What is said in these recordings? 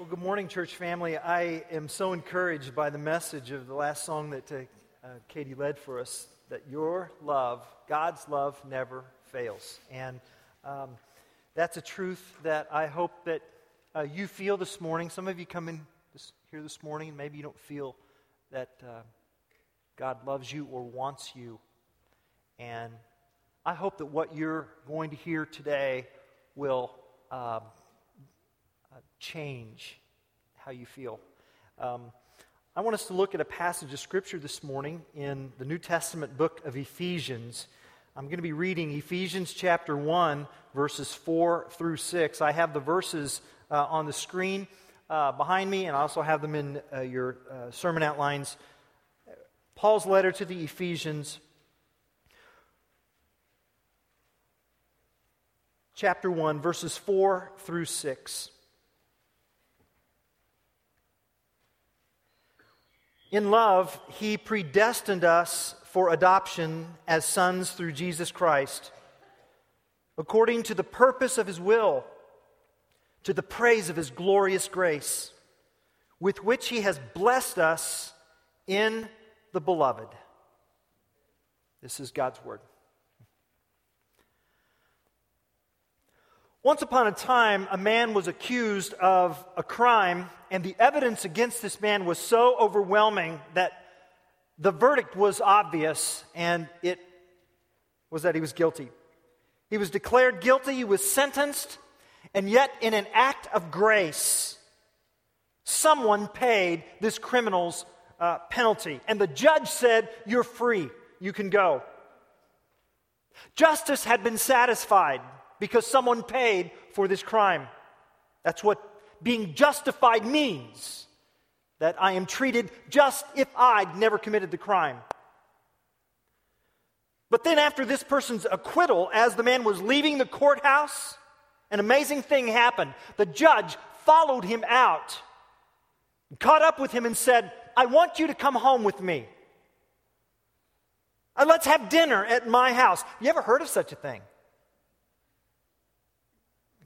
Well, good morning, church family. I am so encouraged by the message of the last song that uh, Katie led for us that your love, God's love, never fails. And um, that's a truth that I hope that uh, you feel this morning. Some of you come in this, here this morning and maybe you don't feel that uh, God loves you or wants you. And I hope that what you're going to hear today will. Um, change how you feel. Um, I want us to look at a passage of Scripture this morning in the New Testament book of Ephesians. I'm going to be reading Ephesians chapter 1, verses 4 through 6. I have the verses uh, on the screen uh, behind me, and I also have them in uh, your uh, sermon outlines. Paul's letter to the Ephesians, chapter 1, verses 4 through 6. In love, he predestined us for adoption as sons through Jesus Christ, according to the purpose of his will, to the praise of his glorious grace, with which he has blessed us in the beloved. This is God's word. Once upon a time, a man was accused of a crime, and the evidence against this man was so overwhelming that the verdict was obvious, and it was that he was guilty. He was declared guilty, he was sentenced, and yet, in an act of grace, someone paid this criminal's uh, penalty. And the judge said, You're free, you can go. Justice had been satisfied because someone paid for this crime. That's what being justified means that I am treated just if I'd never committed the crime. But then, after this person's acquittal, as the man was leaving the courthouse, an amazing thing happened. The judge followed him out, caught up with him, and said, I want you to come home with me. Uh, let's have dinner at my house. You ever heard of such a thing?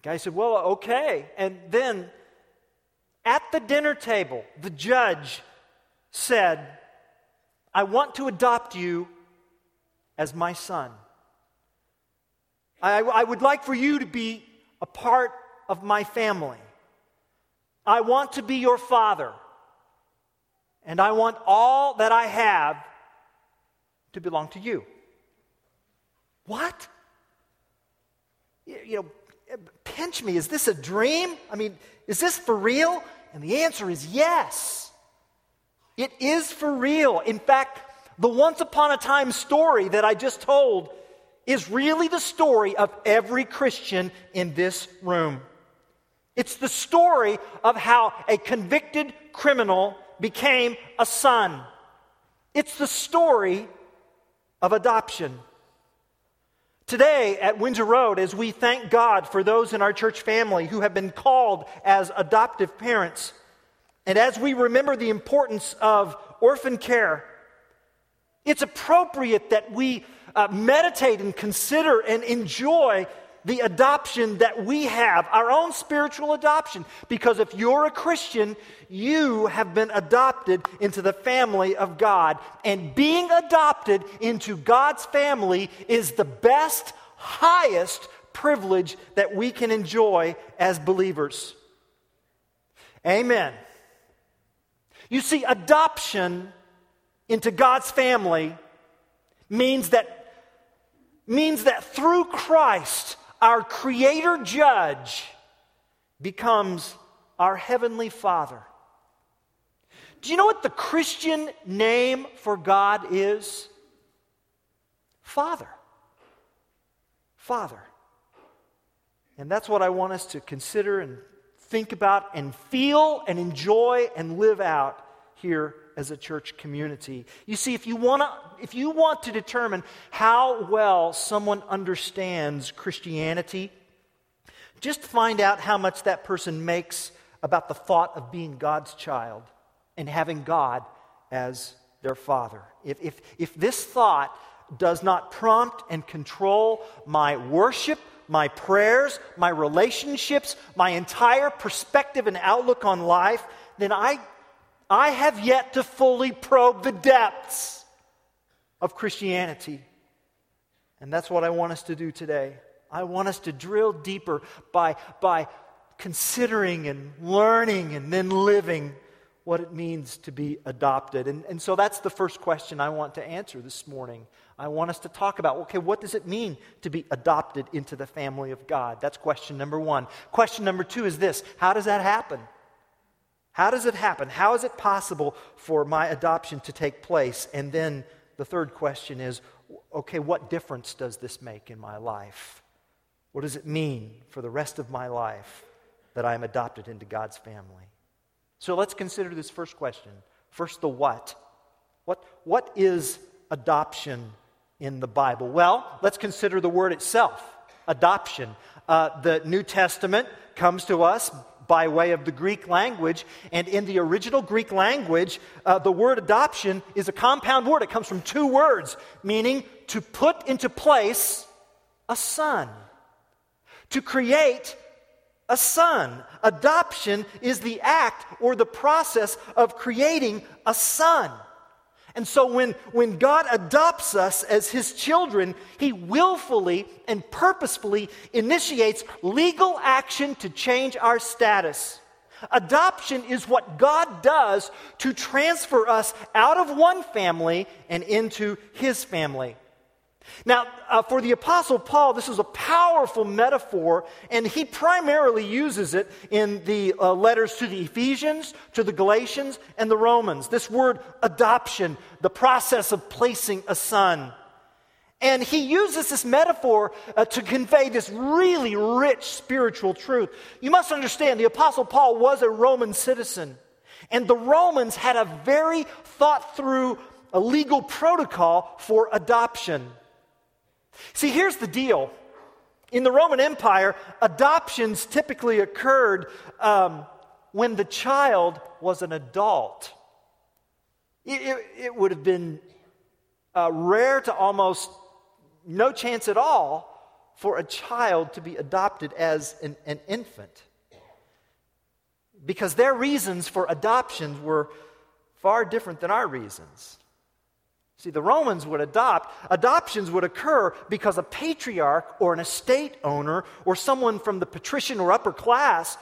Guy said, Well, okay. And then at the dinner table, the judge said, I want to adopt you as my son. I, I, would like for you to be a part of my family. I want to be your father. And I want all that I have to belong to you. What? You know, pinch me. Is this a dream? I mean, is this for real? And the answer is yes. It is for real. In fact, the once upon a time story that I just told is really the story of every Christian in this room. It's the story of how a convicted criminal became a son. It's the story of adoption. Today at Windsor Road, as we thank God for those in our church family who have been called as adoptive parents, and as we remember the importance of orphan care, it's appropriate that we uh, meditate and consider and enjoy the adoption that we have, our own spiritual adoption. Because if you're a Christian, you have been adopted into the family of God. And being adopted into God's family is the best, highest privilege that we can enjoy as believers. Amen. You see, adoption into God's family means that means that through Christ our creator judge becomes our heavenly father. Do you know what the Christian name for God is? Father. Father. And that's what I want us to consider and think about and feel and enjoy and live out here as a church community. You see, if you, wanna, if you want to determine how well someone understands Christianity, just find out how much that person makes about the thought of being God's child and having God as their father. If, if, if this thought does not prompt and control my worship my prayers, my relationships, my entire perspective and outlook on life, then I, I have yet to fully probe the depths of Christianity. And that's what I want us to do today. I want us to drill deeper by, by considering and learning and then living what it means to be adopted. And, and so that's the first question I want to answer this morning. I want us to talk about okay, what does it mean to be adopted into the family of God? That's question number one. Question number two is this How does that happen? How does it happen? How is it possible for my adoption to take place? And then the third question is okay, what difference does this make in my life? What does it mean for the rest of my life that I am adopted into God's family? So let's consider this first question. First, the what. What, what is adoption in the Bible? Well, let's consider the word itself adoption. Uh, the New Testament comes to us by way of the Greek language. And in the original Greek language, uh, the word adoption is a compound word. It comes from two words, meaning to put into place a son, to create a son. Adoption is the act or the process of creating a son. And so when, when God adopts us as his children, he willfully and purposefully initiates legal action to change our status. Adoption is what God does to transfer us out of one family and into his family. Now, uh, for the Apostle Paul, this is a powerful metaphor, and he primarily uses it in the uh, letters to the Ephesians, to the Galatians, and the Romans. This word adoption, the process of placing a son. And he uses this metaphor uh, to convey this really rich spiritual truth. You must understand, the Apostle Paul was a Roman citizen, and the Romans had a very thought through legal protocol for adoption. See, here's the deal. In the Roman Empire, adoptions typically occurred um, when the child was an adult. It, it, it would have been uh, rare to almost no chance at all for a child to be adopted as an, an infant. Because their reasons for adoptions were far different than our reasons. See, the Romans would adopt, adoptions would occur because a patriarch or an estate owner or someone from the patrician or upper class,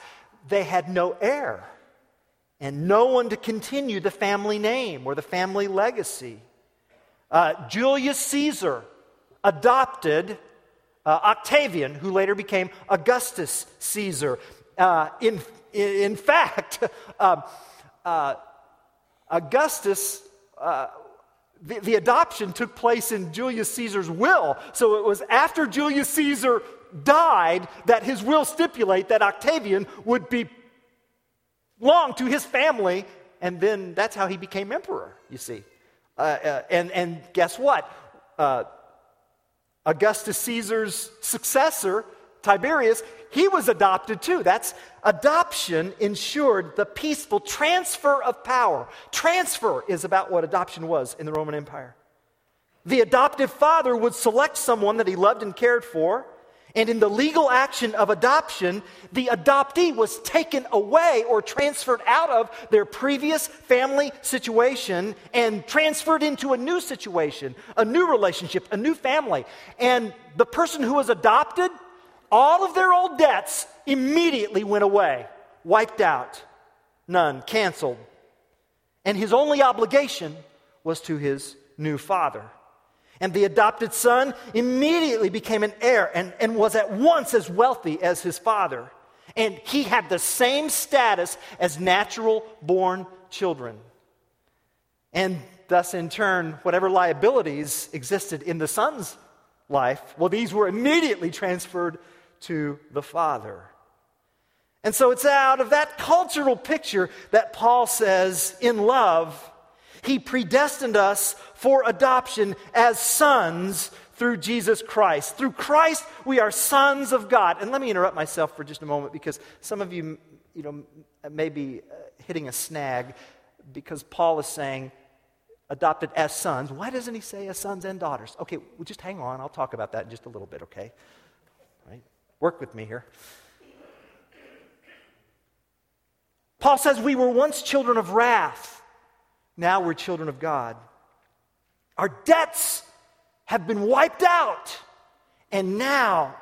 they had no heir and no one to continue the family name or the family legacy. Uh, Julius Caesar adopted uh, Octavian, who later became Augustus Caesar. Uh, in, in fact, um, uh, Augustus uh, the, the adoption took place in Julius Caesar's will. So it was after Julius Caesar died that his will stipulate that Octavian would be long to his family, and then that's how he became emperor, you see. Uh, uh, and, and guess what? Uh, Augustus Caesar's successor, Tiberius, he was adopted too. That's adoption ensured the peaceful transfer of power. Transfer is about what adoption was in the Roman Empire. The adoptive father would select someone that he loved and cared for, and in the legal action of adoption, the adoptee was taken away or transferred out of their previous family situation and transferred into a new situation, a new relationship, a new family. And the person who was adopted all of their old debts immediately went away, wiped out, none, canceled. And his only obligation was to his new father. And the adopted son immediately became an heir and, and was at once as wealthy as his father. And he had the same status as natural born children. And thus, in turn, whatever liabilities existed in the son's life, well, these were immediately transferred to the Father. And so it's out of that cultural picture that Paul says, in love, he predestined us for adoption as sons through Jesus Christ. Through Christ, we are sons of God. And let me interrupt myself for just a moment because some of you, you know, may be uh, hitting a snag because Paul is saying, adopted as sons. Why doesn't he say as sons and daughters? Okay, well, just hang on. I'll talk about that in just a little bit, okay? Work with me here. Paul says we were once children of wrath. Now we're children of God. Our debts have been wiped out. And now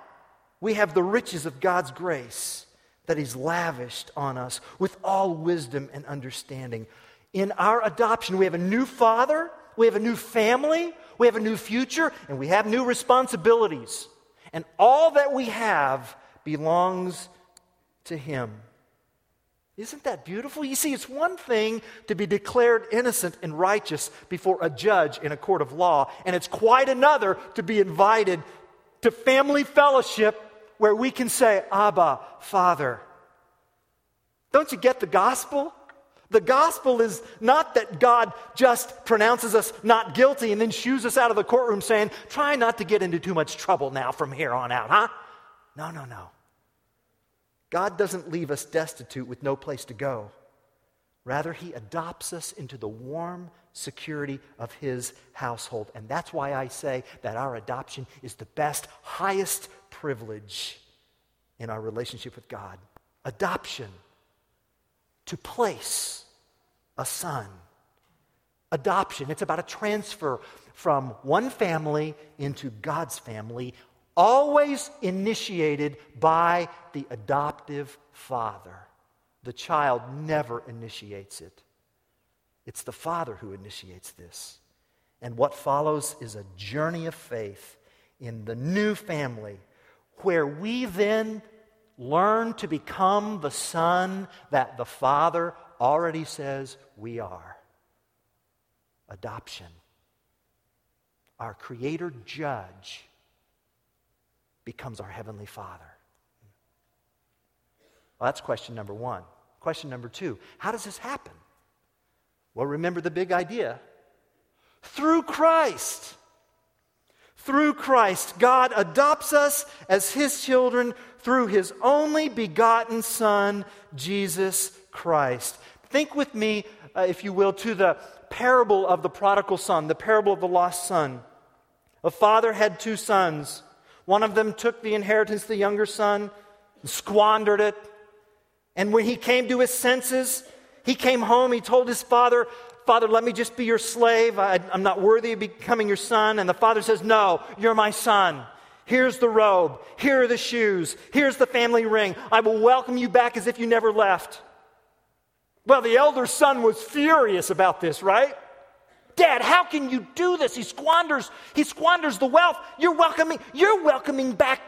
we have the riches of God's grace that He's lavished on us with all wisdom and understanding. In our adoption, we have a new father, we have a new family, we have a new future, and we have new responsibilities. And all that we have belongs to Him. Isn't that beautiful? You see, it's one thing to be declared innocent and righteous before a judge in a court of law, and it's quite another to be invited to family fellowship where we can say, Abba, Father. Don't you get the gospel? The gospel is not that God just pronounces us not guilty and then shoos us out of the courtroom saying, try not to get into too much trouble now from here on out, huh? No, no, no. God doesn't leave us destitute with no place to go. Rather, He adopts us into the warm security of His household. And that's why I say that our adoption is the best, highest privilege in our relationship with God. Adoption to place a son. Adoption, it's about a transfer from one family into God's family, always initiated by the adoptive father. The child never initiates it, it's the father who initiates this. And what follows is a journey of faith in the new family where we then learn to become the son that the father already says we are. Adoption. Our creator judge becomes our Heavenly Father? Well, that's question number one. Question number two how does this happen? Well, remember the big idea through Christ. Through Christ, God adopts us as His children through His only begotten Son, Jesus Christ. Think with me, uh, if you will, to the parable of the prodigal son, the parable of the lost son. A father had two sons. One of them took the inheritance, the younger son, squandered it. And when he came to his senses, he came home, he told his father, Father, let me just be your slave. I, am not worthy of becoming your son. And the father says, No, you're my son. Here's the robe. Here are the shoes. Here's the family ring. I will welcome you back as if you never left. Well, the elder son was furious about this, right? Dad, how can you do this? He squanders, he squanders the wealth. You're welcoming, you're welcoming back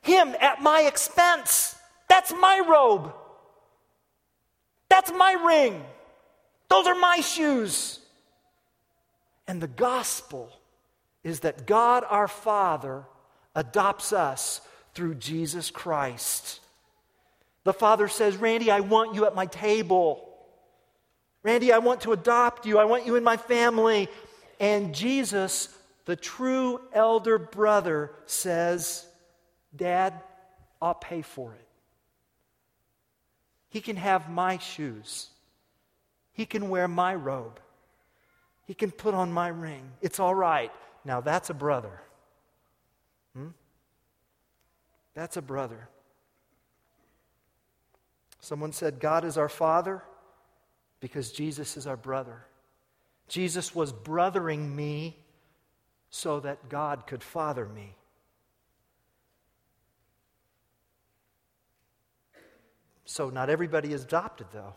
him at my expense. That's my robe. That's my ring. Those are my shoes. And the gospel is that God our Father adopts us through Jesus Christ. The Father says, Randy, I want you at my table. Randy, I want to adopt you. I want you in my family. And Jesus, the true elder brother, says, Dad, I'll pay for it. He can have my shoes. He can wear my robe. He can put on my ring. It's all right. Now, that's a brother. That's a brother. Someone said, God is our Father because Jesus is our brother. Jesus was brothering me so that God could father me. So, not everybody is adopted, though.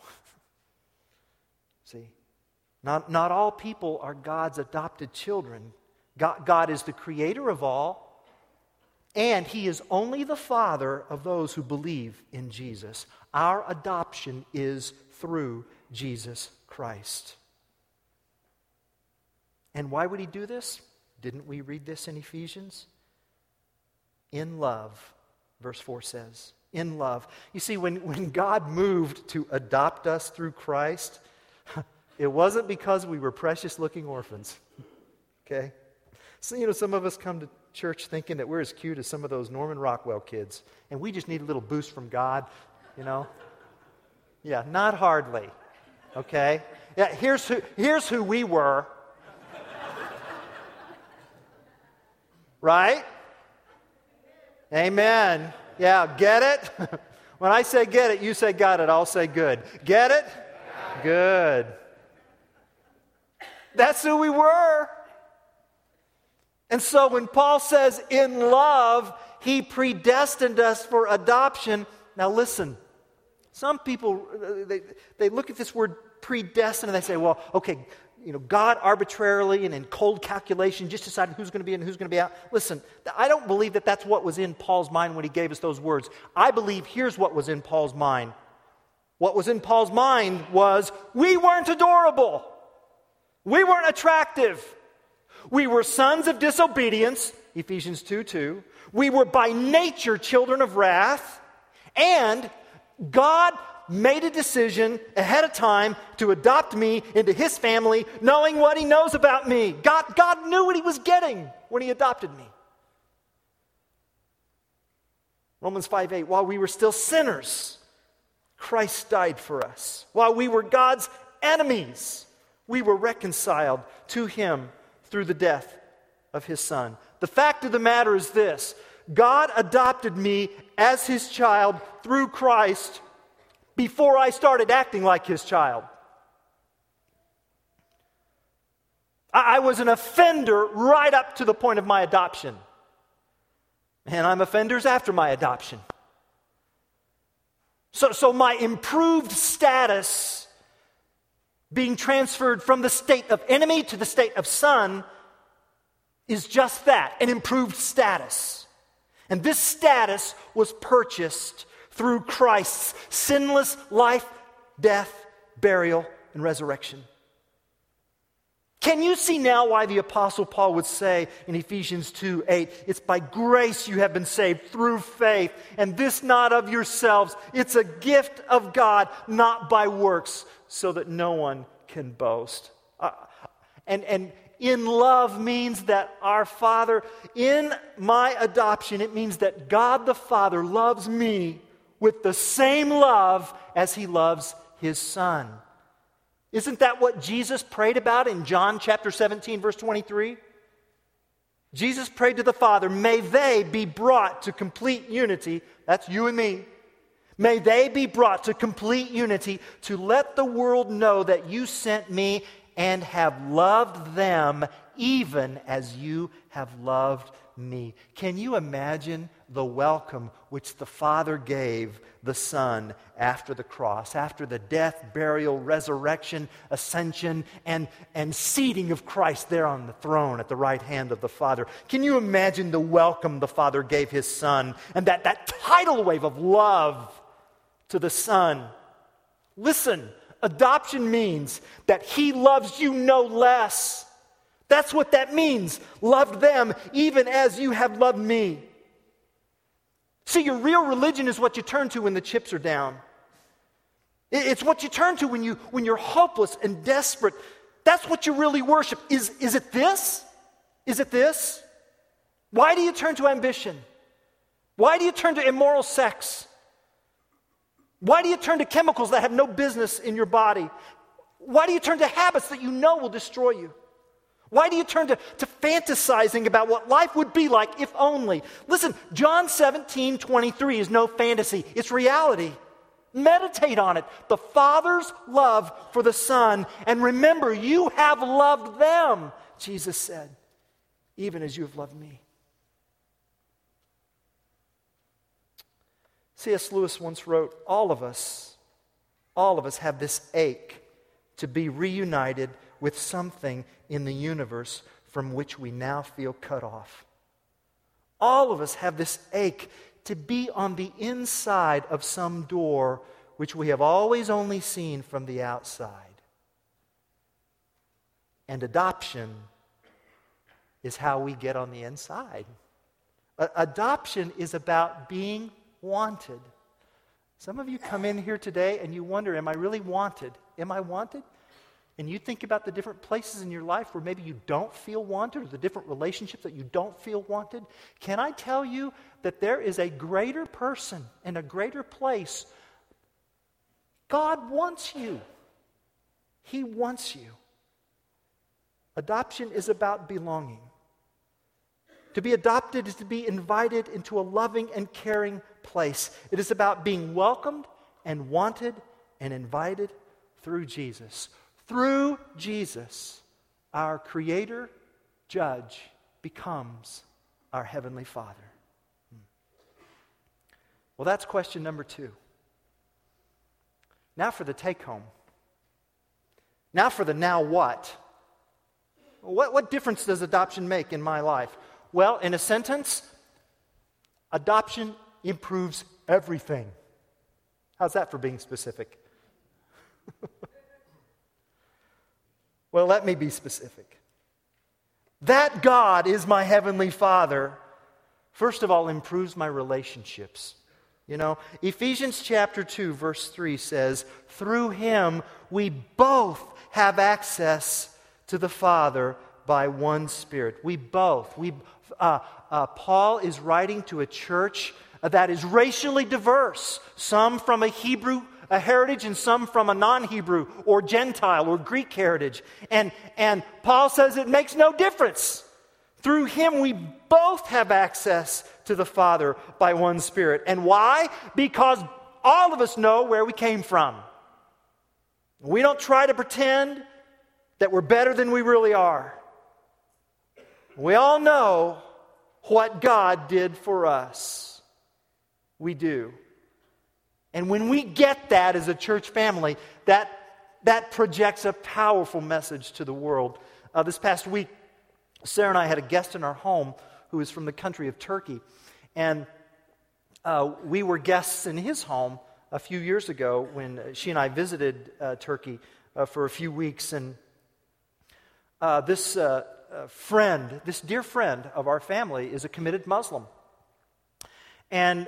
See? Not, not all people are God's adopted children. God, God is the creator of all, and He is only the Father of those who believe in Jesus. Our adoption is through Jesus Christ. And why would he do this? Didn't we read this in Ephesians? In love, verse 4 says. In love. You see, when, when God moved to adopt us through Christ, it wasn't because we were precious looking orphans. Okay? So, you know, some of us come to church thinking that we're as cute as some of those Norman Rockwell kids, and we just need a little boost from God, you know? Yeah, not hardly. Okay? Yeah, here's who, here's who we were. right? Amen. Yeah, get it? when I say get it, you say got it. I'll say good. Get it? Good. That's who we were. And so when Paul says in love, he predestined us for adoption. Now listen, some people, uh, they, they look at this word predestined and they say, well, okay, you know, God arbitrarily and in cold calculation just decided who's going to be in and who's going to be out. Listen, I don't believe that that's what was in Paul's mind when he gave us those words. I believe here's what was in Paul's mind. What was in Paul's mind was we weren't adorable. We weren't attractive. We were sons of disobedience, Ephesians 2 2. We were by nature children of wrath. And God made a decision ahead of time to adopt me into his family, knowing what he knows about me. God, God knew what he was getting when he adopted me. Romans 5 8, while we were still sinners, Christ died for us. While we were God's enemies, we were reconciled to him through the death of his son. The fact of the matter is this God adopted me as his child through Christ before I started acting like his child. I, was an offender right up to the point of my adoption. And I'm offenders after my adoption. So, so my improved status being transferred from the state of enemy to the state of son is just that an improved status. And this status was purchased through Christ's sinless life, death, burial, and resurrection. Can you see now why the Apostle Paul would say in Ephesians 2 8, it's by grace you have been saved through faith, and this not of yourselves. It's a gift of God, not by works, so that no one can boast. Uh, and, and in love means that our Father, in my adoption, it means that God the Father loves me with the same love as he loves his son. Isn't that what Jesus prayed about in John chapter 17, verse 23? Jesus prayed to the Father, may they be brought to complete unity. That's you and me. May they be brought to complete unity to let the world know that you sent me and have loved them even as you have loved me. Can you imagine the welcome which the Father gave the Son after the cross, after the death, burial, resurrection, ascension, and, and seating of Christ there on the throne at the right hand of the Father? Can you imagine the welcome the Father gave his Son and that, that tidal wave of love to the Son? Listen, adoption means that he loves you no less that's what that means. Loved them even as you have loved me. See, your real religion is what you turn to when the chips are down. It's what you turn to when, you, when you're hopeless and desperate. That's what you really worship. Is, is it this? Is it this? Why do you turn to ambition? Why do you turn to immoral sex? Why do you turn to chemicals that have no business in your body? Why do you turn to habits that you know will destroy you? Why do you turn to, to fantasizing about what life would be like if only? Listen, John 17, 23 is no fantasy, it's reality. Meditate on it. The Father's love for the Son. And remember, you have loved them, Jesus said, even as you have loved me. C.S. Lewis once wrote All of us, all of us have this ache to be reunited with something in the universe from which we now feel cut off. All of us have this ache to be on the inside of some door which we have always only seen from the outside. And adoption is how we get on the inside. Adoption is about being wanted. Some of you come in here today and you wonder, Am I really wanted? Am I wanted? And you think about the different places in your life where maybe you don't feel wanted or the different relationships that you don't feel wanted, can I tell you that there is a greater person and a greater place? God wants you. He wants you. Adoption is about belonging. To be adopted is to be invited into a loving and caring place. It is about being welcomed and wanted and invited through Jesus. Through Jesus, our Creator, Judge, becomes our Heavenly Father. Hmm. Well, that's question number two. Now for the take home. Now for the now what? What, what difference does adoption make in my life? Well, in a sentence, adoption improves everything. How's that for being specific? well, let me be specific. That God is my heavenly Father, first of all, improves my relationships. You know, Ephesians chapter 2, verse 3 says, Through him we both have access to the Father by one Spirit. We both. We, uh, uh, Paul is writing to a church that is racially diverse, some from a Hebrew a heritage and some from a non Hebrew or Gentile or Greek heritage. And, and Paul says it makes no difference. Through him, we both have access to the Father by one Spirit. And why? Because all of us know where we came from. We don't try to pretend that we're better than we really are. We all know what God did for us. We do. And when we get that as a church family, that, that projects a powerful message to the world. Uh, this past week, Sarah and I had a guest in our home who is from the country of Turkey. And uh, we were guests in his home a few years ago when she and I visited uh, Turkey uh, for a few weeks. And uh, this uh, friend, this dear friend of our family, is a committed Muslim. And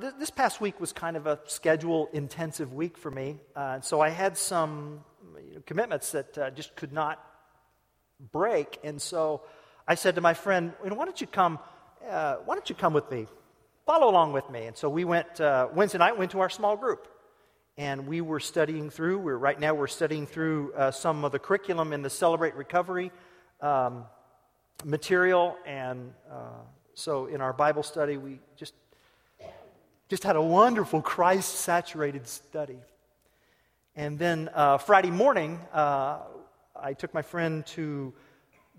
th- this past week was kind of a schedule intensive week for me. so I had some you know, commitments that just could not break. And so I said to my friend, why don't you come, uh, why don't you come with me? Follow along with me. And so we went, uh, Wednesday night, went to our small group. And we were studying through, we're, right now we're studying through uh, some of the curriculum in the Celebrate Recovery um, material. And uh, so in our Bible study, we just, just had a wonderful Christ saturated study. And then uh, Friday morning, uh, I took my friend to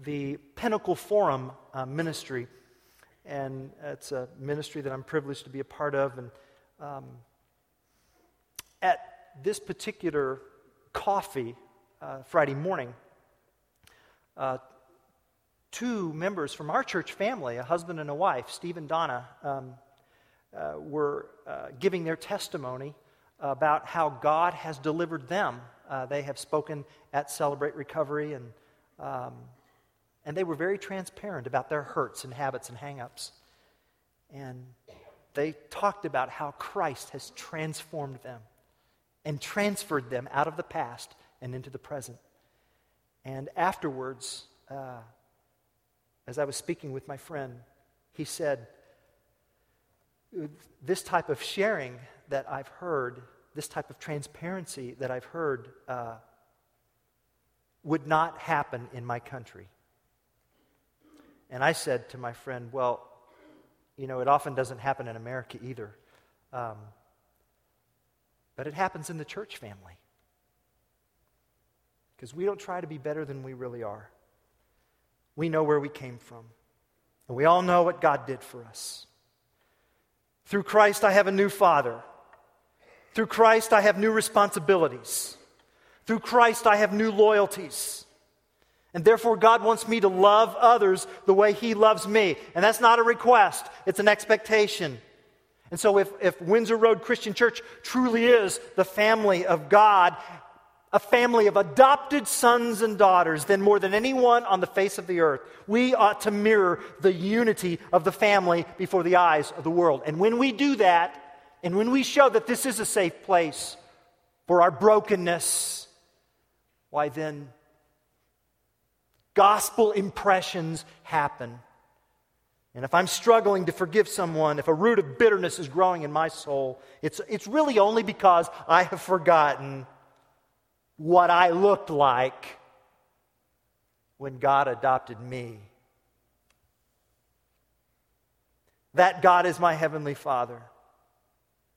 the Pinnacle Forum uh, ministry, and it's a ministry that I'm privileged to be a part of. And um, at this particular coffee uh, Friday morning, uh, two members from our church family, a husband and a wife, Steve and Donna, um, uh, were uh, giving their testimony about how God has delivered them. Uh, they have spoken at Celebrate Recovery and um, and they were very transparent about their hurts and habits and hangups. And they talked about how Christ has transformed them and transferred them out of the past and into the present. And afterwards, uh, as I was speaking with my friend, he said, This type of sharing that I've heard, this type of transparency that I've heard, uh, would not happen in my country. And I said to my friend, Well, you know, it often doesn't happen in America either. Um, but it happens in the church family. Because we don't try to be better than we really are. We know where we came from. And we all know what God did for us. Through Christ, I have a new father. Through Christ, I have new responsibilities. Through Christ, I have new loyalties. And therefore, God wants me to love others the way He loves me. And that's not a request, it's an expectation. And so, if, if Windsor Road Christian Church truly is the family of God, a family of adopted sons and daughters, than more than anyone on the face of the earth, we ought to mirror the unity of the family before the eyes of the world. And when we do that, and when we show that this is a safe place for our brokenness, why then gospel impressions happen. And if I'm struggling to forgive someone, if a root of bitterness is growing in my soul, it's, it's really only because I have forgotten what I looked like when God adopted me. That God is my Heavenly Father.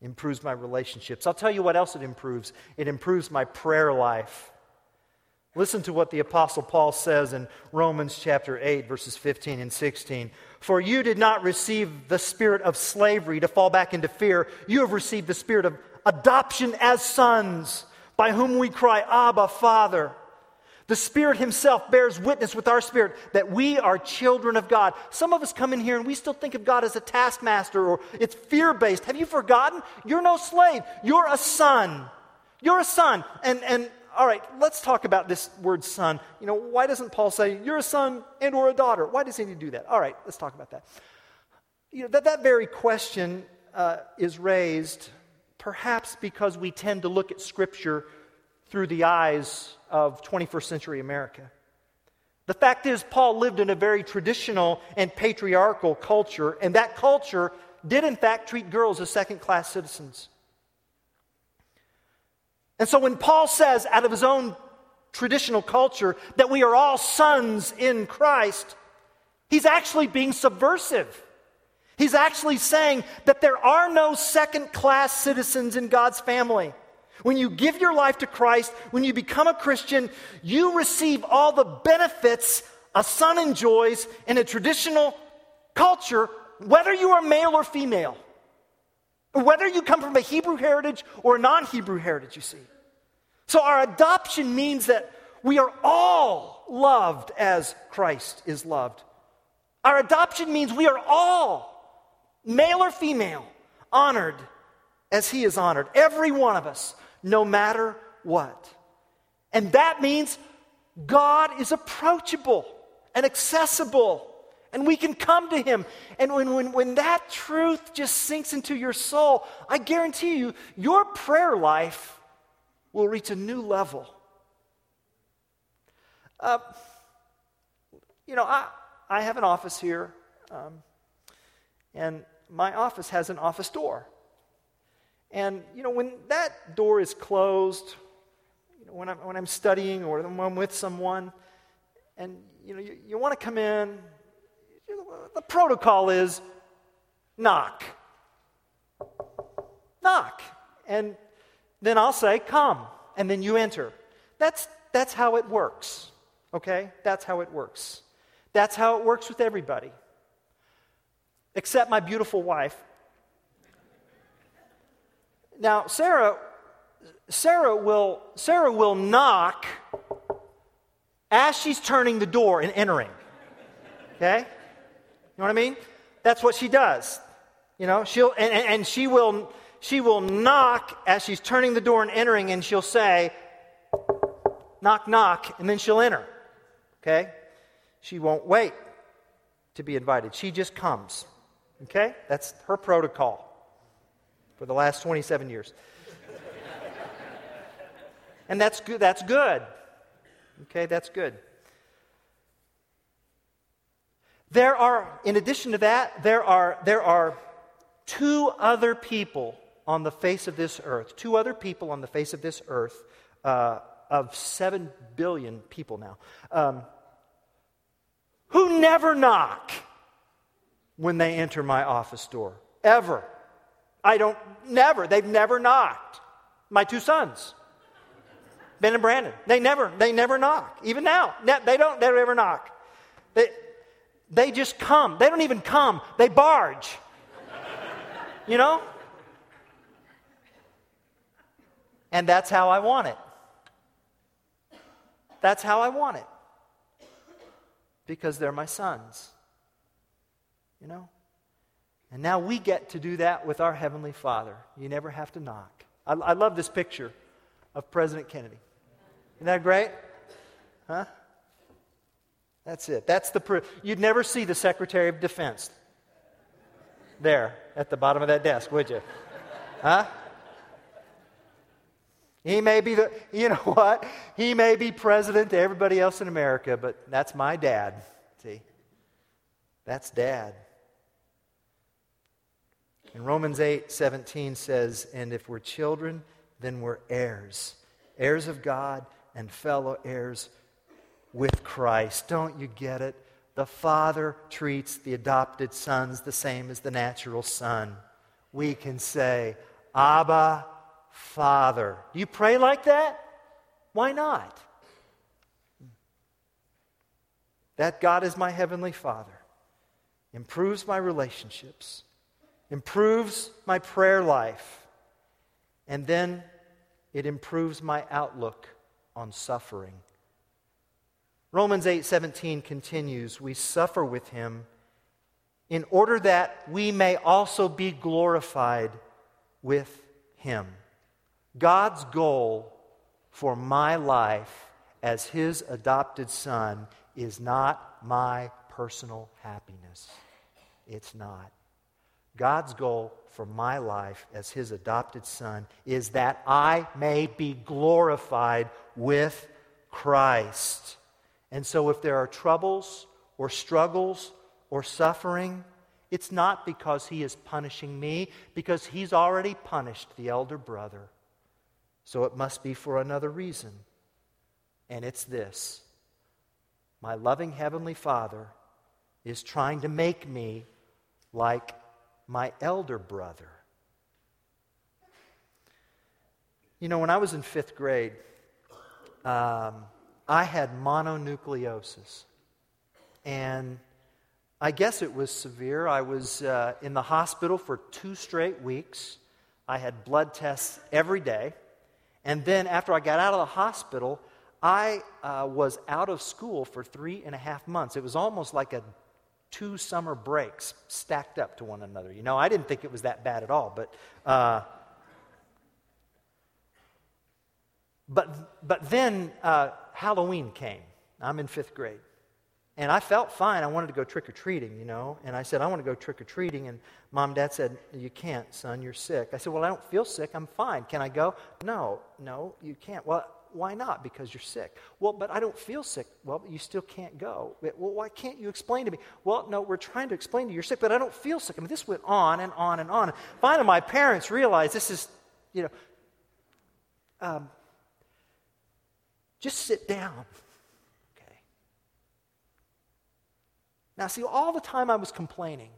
improves my relationships. I'll tell you what else it improves it improves my prayer life. Listen to what the Apostle Paul says in Romans chapter 8, verses 15 and 16. For you did not receive the spirit of slavery to fall back into fear. You have received the spirit of adoption as sons, by whom we cry, Abba, Father. The Spirit Himself bears witness with our spirit that we are children of God. Some of us come in here and we still think of God as a taskmaster or it's fear based. Have you forgotten? You're no slave, you're a son. You're a son. And, and all right, let's talk about this word son. You know, why doesn't Paul say, you're a son and or a daughter? Why does he need to do that? All right, let's talk about that. You know, that, that very question uh, is raised perhaps because we tend to look at Scripture through the eyes of 21st century America. The fact is, Paul lived in a very traditional and patriarchal culture, and that culture did, in fact, treat girls as second class citizens. And so when Paul says, out of his own traditional culture, that we are all sons in Christ, he's actually being subversive. He's actually saying that there are no second class citizens in God's family. When you give your life to Christ, when you become a Christian, you receive all the benefits a son enjoys in a traditional culture, whether you are male or female, whether you come from a Hebrew heritage or a non Hebrew heritage, you see. So our adoption means that we are all loved as Christ is loved. Our adoption means we are all, male or female, honored as he is honored. Every one of us no matter what. And that means God is approachable and accessible, and we can come to Him. And when, when, when that truth just sinks into your soul, I guarantee you, your prayer life will reach a new level. Uh, you know, I, I have an office here, um, and my office has an office door. And, you know, when that door is closed, you know, when, I'm, when I'm studying or when I'm with someone, and, you know, you, you want to come in, you know, the protocol is knock. Knock. And then I'll say, come. And then you enter. That's, that's how it works. Okay? That's how it works. That's how it works with everybody. Except my beautiful wife. Now, Sarah, Sarah will, Sarah will knock as she's turning the door and entering. Okay? You know what I mean? That's what she does. You know, she'll and, and she will she will knock as she's turning the door and entering, and she'll say, knock, knock, and then she'll enter. Okay? She won't wait to be invited. She just comes. Okay? That's her protocol for the last 27 years. and that's good. That's good. Okay, that's good. There are, in addition to that, there are, there are two other people on the face of this earth, two other people on the face of this earth, uh, of seven billion people now, um, who never knock when they enter my office door, ever. I don't, never, they've never knocked. My two sons, Ben and Brandon, they never, they never knock. Even now, they don't, they don't ever knock. They, they just come. They don't even come, they barge. You know? And that's how I want it. That's how I want it. Because they're my sons. You know? And now we get to do that with our Heavenly Father. You never have to knock. I, I love this picture of President Kennedy. Isn't that great? Huh? That's it. That's the you'd never see the Secretary of Defense there at the bottom of that desk, would you? Huh? He may be the, you know what? He may be president to everybody else in America, but that's my dad. See? That's dad. And Romans 8 17 says, And if we're children, then we're heirs, heirs of God and fellow heirs with Christ. Don't you get it? The Father treats the adopted sons the same as the natural son. We can say, Abba, Father. Do you pray like that? Why not? That God is my heavenly Father improves my relationships, improves my prayer life, and then it improves my outlook on suffering. Romans 8:17 continues, we suffer with him in order that we may also be glorified with him. God's goal for my life as his adopted son is not my personal happiness. It's not. God's goal for my life as his adopted son is that I may be glorified with Christ. And so, if there are troubles or struggles or suffering, it's not because he is punishing me, because he's already punished the elder brother. So it must be for another reason. And it's this My loving Heavenly Father is trying to make me like my elder brother. You know, when I was in fifth grade, um, I had mononucleosis. And I guess it was severe. I was uh, in the hospital for two straight weeks. I had blood tests every day. And then after I got out of the hospital, I uh, was out of school for three and a half months. It was almost like a two summer breaks stacked up to one another. You know, I didn't think it was that bad at all, but. Uh, but, but then uh, Halloween came. I'm in fifth grade. And I felt fine. I wanted to go trick or treating, you know. And I said, I want to go trick or treating. And mom and dad said, You can't, son. You're sick. I said, Well, I don't feel sick. I'm fine. Can I go? No, no, you can't. Well, why not? Because you're sick. Well, but I don't feel sick. Well, you still can't go. Well, why can't you explain to me? Well, no, we're trying to explain to you you're sick, but I don't feel sick. I mean, this went on and on and on. Finally, my parents realized this is, you know, um, just sit down. Okay. Now, see, all the time I was complaining,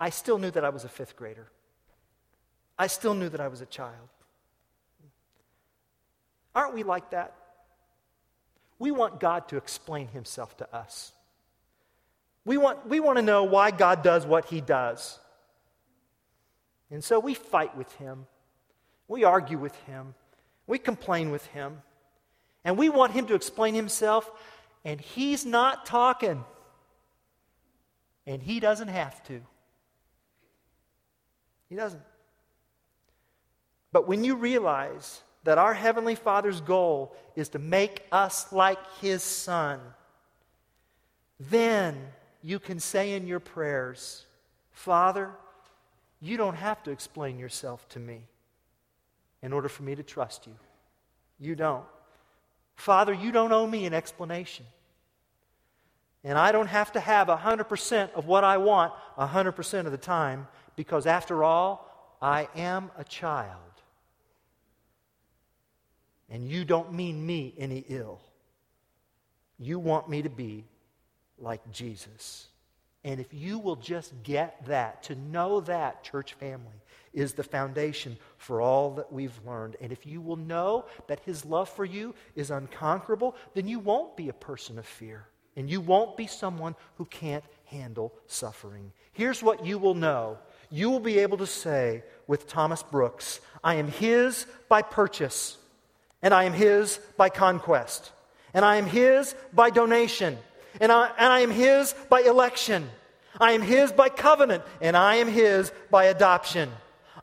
I still knew that I was a fifth grader. I still knew that I was a child. Aren't we like that? We want God to explain himself to us. We want, we want to know why God does what he does. And so we fight with him. We argue with him. We complain with him. And we want him to explain himself, and he's not talking. And he doesn't have to. He doesn't. But when you realize that our Heavenly Father's goal is to make us like His Son, then you can say in your prayers, Father, you don't have to explain yourself to me in order for me to trust you. You don't. Father, you don't owe me an explanation. And I don't have to have 100% of what I want 100% of the time because, after all, I am a child and you don't mean me any ill. You want me to be like Jesus. And if you will just get that, to know that, church family, is the foundation for all that we've learned. And if you will know that His love for you is unconquerable, then you won't be a person of fear. And you won't be someone who can't handle suffering. Here's what you will know you will be able to say with Thomas Brooks I am His by purchase and I am His by conquest, and I am His by donation, and I, and I am His by election. I am His by covenant, and I am His by adoption.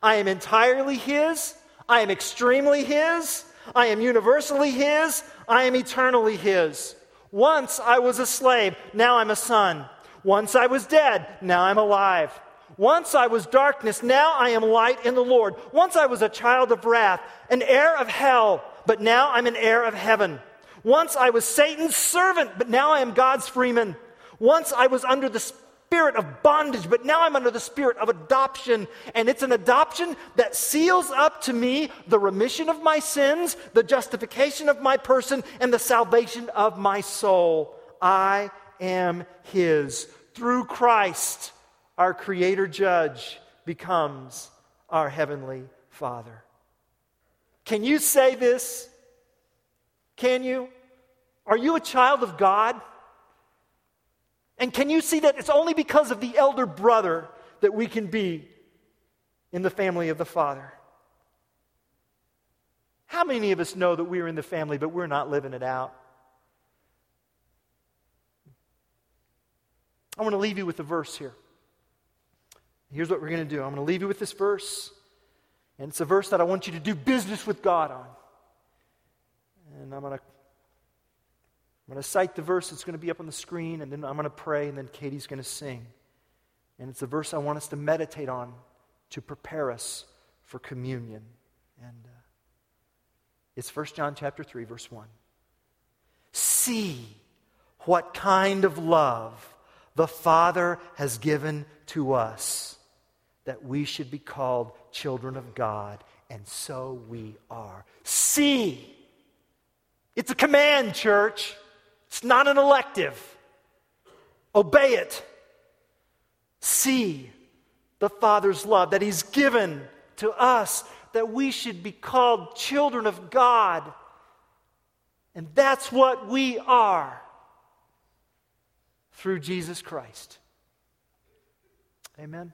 I am entirely His. I am extremely His. I am universally His. I am eternally His. Once I was a slave, now I'm a son. Once I was dead, now I'm alive. Once I was darkness, now I am light in the Lord. Once I was a child of wrath, an heir of hell but now I'm an heir of heaven. Once I was Satan's servant, but now I am God's freeman. Once I was under the spirit of bondage, but now I'm under the spirit of adoption. And it's an adoption that seals up to me the remission of my sins, the justification of my person, and the salvation of my soul. I am His. Through Christ, our Creator Judge becomes our Heavenly Father. Can you say this? Can you? Are you a child of God? And can you see that it's only because of the elder brother that we can be in the family of the Father? How many of us know that we're in the family, but we're not living it out? I want to leave you with a verse here. Here's what we're going to do I'm going to leave you with this verse, and it's a verse that I want you to do business with God on. And I'm going to I'm going to cite the verse that's going to be up on the screen, and then I'm going to pray, and then Katie's going to sing. And it's a verse I want us to meditate on to prepare us for communion. And uh, it's 1 John chapter 3, verse 1. See what kind of love the Father has given to us that we should be called children of God, and so we are. See. It's a command, church. It's not an elective. Obey it. See the Father's love that He's given to us, that we should be called children of God. And that's what we are through Jesus Christ. Amen.